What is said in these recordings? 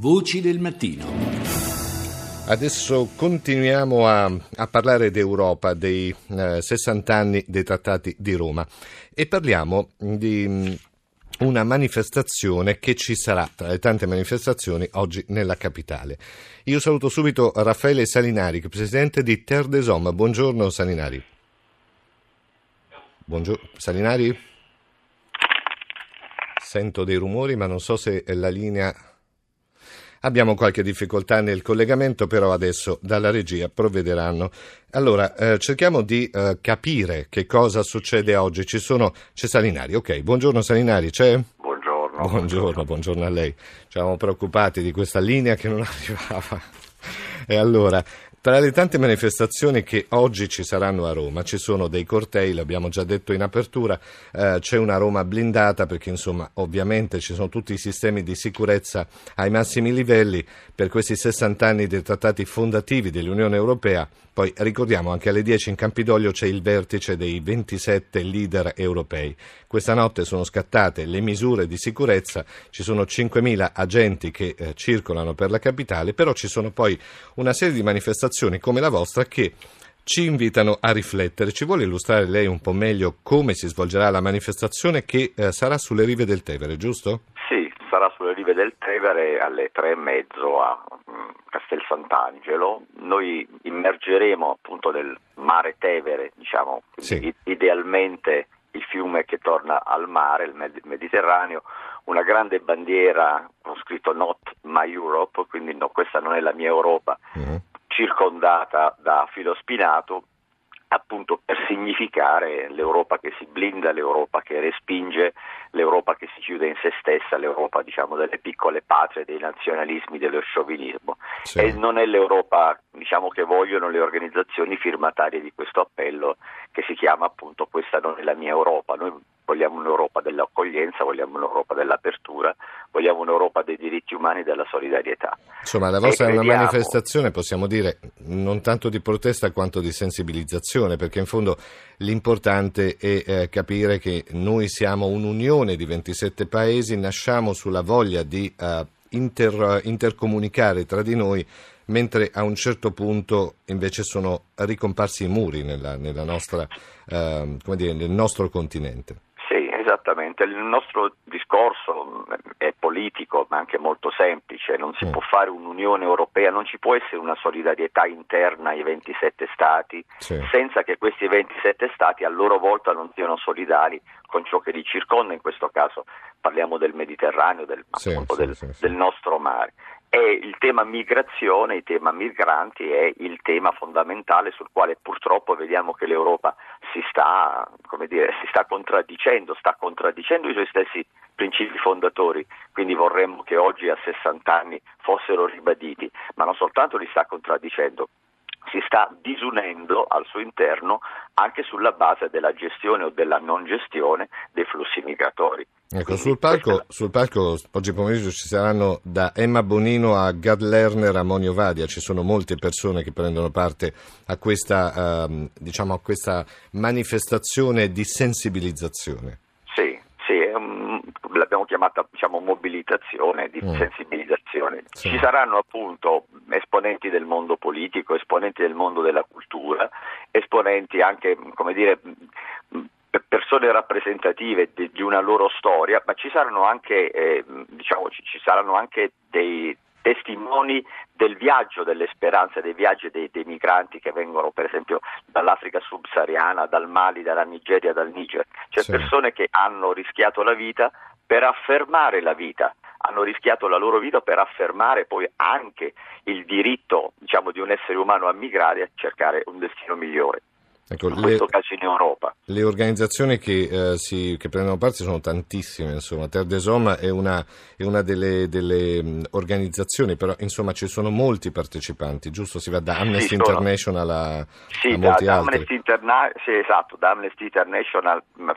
Voci del mattino. Adesso continuiamo a, a parlare d'Europa, dei eh, 60 anni dei trattati di Roma e parliamo di mm, una manifestazione che ci sarà tra le tante manifestazioni oggi nella capitale. Io saluto subito Raffaele Salinari, presidente di Terre des Hommes. Buongiorno Salinari. Buongiorno Salinari. Sento dei rumori, ma non so se la linea Abbiamo qualche difficoltà nel collegamento, però adesso dalla regia provvederanno. Allora, eh, cerchiamo di eh, capire che cosa succede oggi. Ci sono... C'è Salinari, ok. Buongiorno Salinari, c'è? Buongiorno. Buongiorno, buongiorno a lei. Ci eravamo preoccupati di questa linea che non arrivava. E allora, tra le tante manifestazioni che oggi ci saranno a Roma ci sono dei cortei, l'abbiamo già detto in apertura, eh, c'è una Roma blindata perché insomma ovviamente ci sono tutti i sistemi di sicurezza ai massimi livelli per questi 60 anni dei trattati fondativi dell'Unione Europea. Poi ricordiamo anche alle 10 in Campidoglio c'è il vertice dei 27 leader europei. Questa notte sono scattate le misure di sicurezza, ci sono 5.000 agenti che eh, circolano per la capitale, però ci sono poi una serie di manifestazioni come la vostra che ci invitano a riflettere. Ci vuole illustrare lei un po' meglio come si svolgerà la manifestazione che eh, sarà sulle rive del Tevere, giusto? Sì, sarà sulle rive del Tevere alle tre e mezzo a mm, Castel Sant'Angelo. Noi immergeremo appunto nel mare Tevere, diciamo, sì. idealmente il fiume che torna al mare, il Mediterraneo, una grande bandiera con scritto Not My Europe, quindi no, questa non è la mia Europa, uh-huh. Circondata da filo spinato appunto per significare l'Europa che si blinda, l'Europa che respinge, l'Europa che si chiude in se stessa, l'Europa diciamo delle piccole patrie, dei nazionalismi, dello sciovinismo. Sì. E non è l'Europa diciamo, che vogliono le organizzazioni firmatarie di questo appello che si chiama appunto questa non è la mia Europa. Noi vogliamo un'Europa dell'accoglienza, vogliamo un'Europa dell'apertura, vogliamo un'Europa dei diritti umani e della solidarietà. Insomma, la vostra e è una crediamo... manifestazione, possiamo dire, non tanto di protesta quanto di sensibilizzazione, perché in fondo l'importante è eh, capire che noi siamo un'unione di 27 paesi, nasciamo sulla voglia di eh, inter, intercomunicare tra di noi mentre a un certo punto invece sono ricomparsi i muri nella, nella nostra, eh, dire, nel nostro continente. Esattamente, il nostro discorso è politico ma anche molto semplice, non si mm. può fare un'Unione Europea, non ci può essere una solidarietà interna ai 27 Stati sì. senza che questi 27 Stati a loro volta non siano solidari con ciò che li circonda, in questo caso parliamo del Mediterraneo, del, sì, appunto, sì, del, del nostro mare. E il tema migrazione, il tema migranti è il tema fondamentale sul quale purtroppo vediamo che l'Europa si sta, dire, si sta contraddicendo, sta contraddicendo i suoi stessi principi fondatori, quindi vorremmo che oggi a 60 anni fossero ribaditi, ma non soltanto li sta contraddicendo, si sta disunendo al suo interno anche sulla base della gestione o della non gestione dei flussi migratori. Ecco, sul palco, sul palco, oggi pomeriggio ci saranno da Emma Bonino a Gad Lerner a Monio Vadia, ci sono molte persone che prendono parte a questa, uh, diciamo, a questa manifestazione di sensibilizzazione. Sì, sì, um, l'abbiamo chiamata diciamo, mobilitazione, di mm. sensibilizzazione. Sì. Ci saranno appunto esponenti del mondo politico, esponenti del mondo della cultura, esponenti anche, come dire, persone rappresentative di, di, una loro storia, ma ci saranno anche, eh, diciamo, ci, ci saranno anche dei testimoni del viaggio, delle speranze, dei viaggi dei, dei, migranti che vengono per esempio dall'Africa subsahariana, dal Mali, dalla Nigeria, dal Niger, cioè sì. persone che hanno rischiato la vita per affermare la vita, hanno rischiato la loro vita per affermare poi anche il diritto diciamo, di un essere umano a migrare e a cercare un destino migliore. Ecco, in questo caso in Europa. Le organizzazioni che, eh, si, che, prendono parte sono tantissime, insomma. Terre des Hommes è una, è una delle, delle organizzazioni, però insomma ci sono molti partecipanti, giusto? Si va da Amnesty sì, International a, sì, a molti da, altri. Amnesty Interna- sì, esatto, da Amnesty International mh,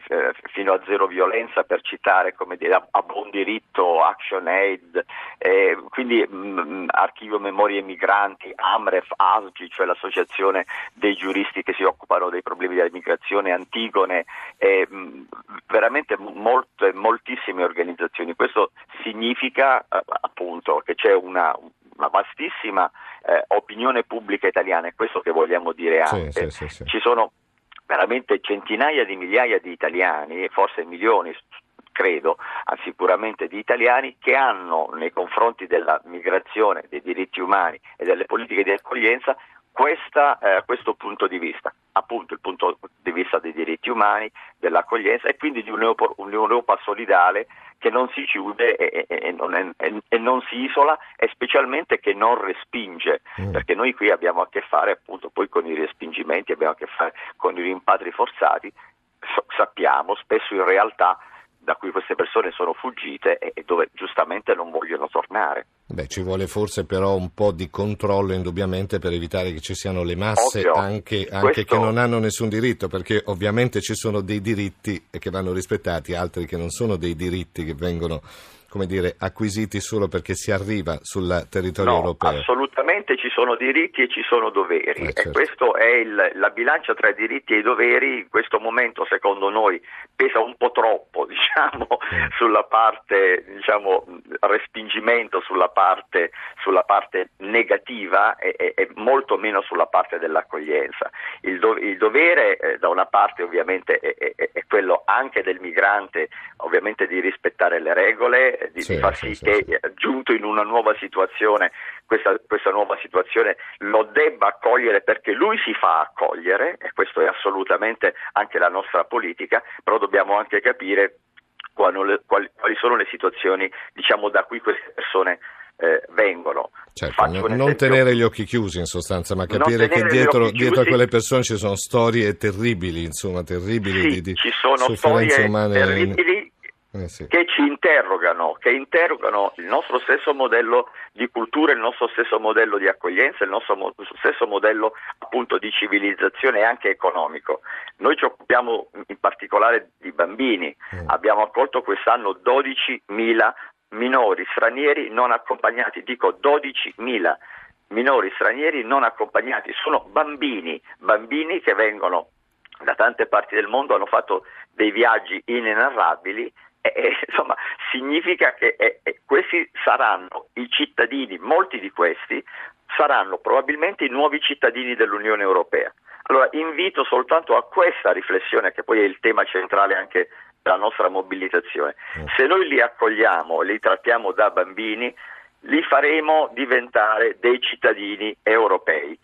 fino a Zero Violenza per citare come dire, a, a buon diritto, Action Aid, eh, quindi mh, Archivio Memorie Migranti, AMREF, ASGI, cioè l'associazione dei giuristi che si occupano occupano dei problemi della migrazione, Antigone e mh, veramente molte, moltissime organizzazioni. Questo significa eh, appunto che c'è una, una vastissima eh, opinione pubblica italiana, è questo che vogliamo dire anche. Sì, sì, sì, Ci sono veramente centinaia di migliaia di italiani, forse milioni credo, sicuramente di italiani che hanno nei confronti della migrazione, dei diritti umani e delle politiche di accoglienza questa, eh, questo punto di vista, appunto il punto di vista dei diritti umani, dell'accoglienza e quindi di un'Europa, solidale che non si chiude e, e, e, non, e, non, si isola e specialmente che non respinge, mm. perché noi qui abbiamo a che fare appunto poi con i respingimenti, abbiamo a che fare con i rimpatri forzati, so, sappiamo spesso in realtà da cui queste persone sono fuggite e dove giustamente non vogliono tornare. Beh, ci vuole forse però un po' di controllo indubbiamente per evitare che ci siano le masse Ovvio, anche, anche questo... che non hanno nessun diritto, perché ovviamente ci sono dei diritti che vanno rispettati, altri che non sono dei diritti che vengono come dire, acquisiti solo perché si arriva sul territorio no, europeo. Assolutamente ci sono diritti e ci sono doveri eh, certo. e questa è il, la bilancia tra i diritti e i doveri in questo momento secondo noi pesa un po' troppo diciamo, mm. sulla parte diciamo, respingimento, sulla parte, sulla parte negativa e, e, e, molto meno sulla parte dell'accoglienza. Il, do, il dovere eh, da una parte ovviamente è, è, è quello anche del migrante ovviamente di rispettare le regole, di, sì, far sì, sì che sì. giunto in una nuova situazione, questa, questa, nuova situazione lo debba accogliere perché lui si fa accogliere, e questo è assolutamente anche la nostra politica, però dobbiamo anche capire quali, quali, quali sono le situazioni diciamo, da cui queste persone eh, vengono. Certo, non, non tenere gli occhi chiusi in sostanza, ma capire che dietro, dietro, a quelle persone ci sono storie terribili, insomma, terribili sì, di, di ci sono storie umane. terribili eh sì. che ci interrogano, che interrogano il nostro stesso modello di cultura, il nostro stesso modello di accoglienza, il nostro mo- stesso modello appunto di civilizzazione e anche economico. Noi ci occupiamo in particolare di bambini, mm. abbiamo accolto quest'anno 12.000 minori stranieri non accompagnati, dico 12.000 minori stranieri non accompagnati, sono bambini, bambini che vengono da tante parti del mondo, hanno fatto dei viaggi inenarrabili eh, insomma, significa che eh, questi saranno i cittadini, molti di questi saranno probabilmente i nuovi cittadini dell'Unione Europea. Allora invito soltanto a questa riflessione, che poi è il tema centrale anche della nostra mobilitazione. Mm. Se noi li accogliamo, li trattiamo da bambini, li faremo diventare dei cittadini europei,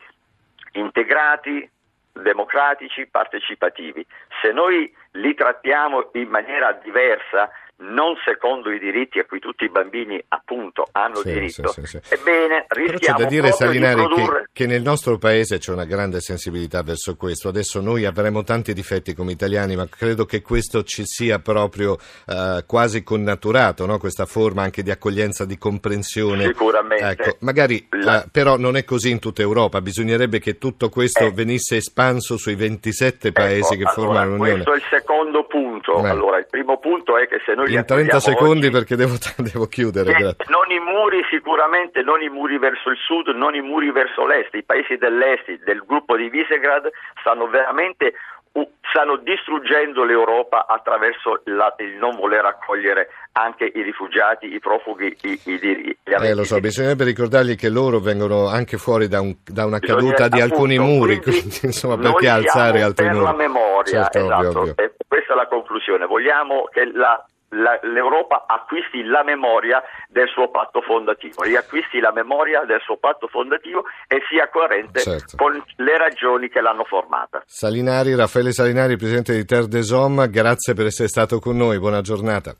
integrati, democratici, partecipativi. Se noi li trattiamo in maniera diversa, non secondo i diritti a cui tutti i bambini appunto hanno sì, diritto, sì, sì, ebbene rischiamo Però c'è da dire, Salinari, di produrre... che, che, nel nostro paese c'è una grande sensibilità verso questo. Adesso noi avremo tanti difetti come italiani, ma credo che questo ci sia proprio uh, quasi connaturato, no? questa forma anche di accoglienza, di comprensione. Sicuramente. Ecco, magari La... uh, però non è così in tutta Europa, bisognerebbe che tutto questo eh. venisse espanso sui 27 paesi ecco, che allora, formano l'Unione. Questo è il secondo punto. Eh. Allora, il primo punto è che se noi in 30 secondi oggi, perché devo, devo chiudere. non i muri sicuramente, non i muri verso il sud, non i muri verso l'est, i paesi dell'est del gruppo di Visegrad stanno veramente stanno distruggendo l'Europa attraverso la, il non voler accogliere anche i rifugiati, i profughi, i, i diritti. Eh, lo so, bisognerebbe ricordargli che loro vengono anche fuori da, un, da una Bisogna, caduta di appunto, alcuni muri, quindi, quindi insomma perché alzare altri per muri? Per la memoria, certo, esatto, ovvio, ovvio. questa è la conclusione. Vogliamo che la la, l'Europa acquisti la memoria del suo patto fondativo, riacquisti la memoria del suo patto fondativo e sia coerente certo. con le ragioni che l'hanno formata. Salinari, Raffaele Salinari, presidente di Terre des Hommes, grazie per essere stato con noi, buona giornata.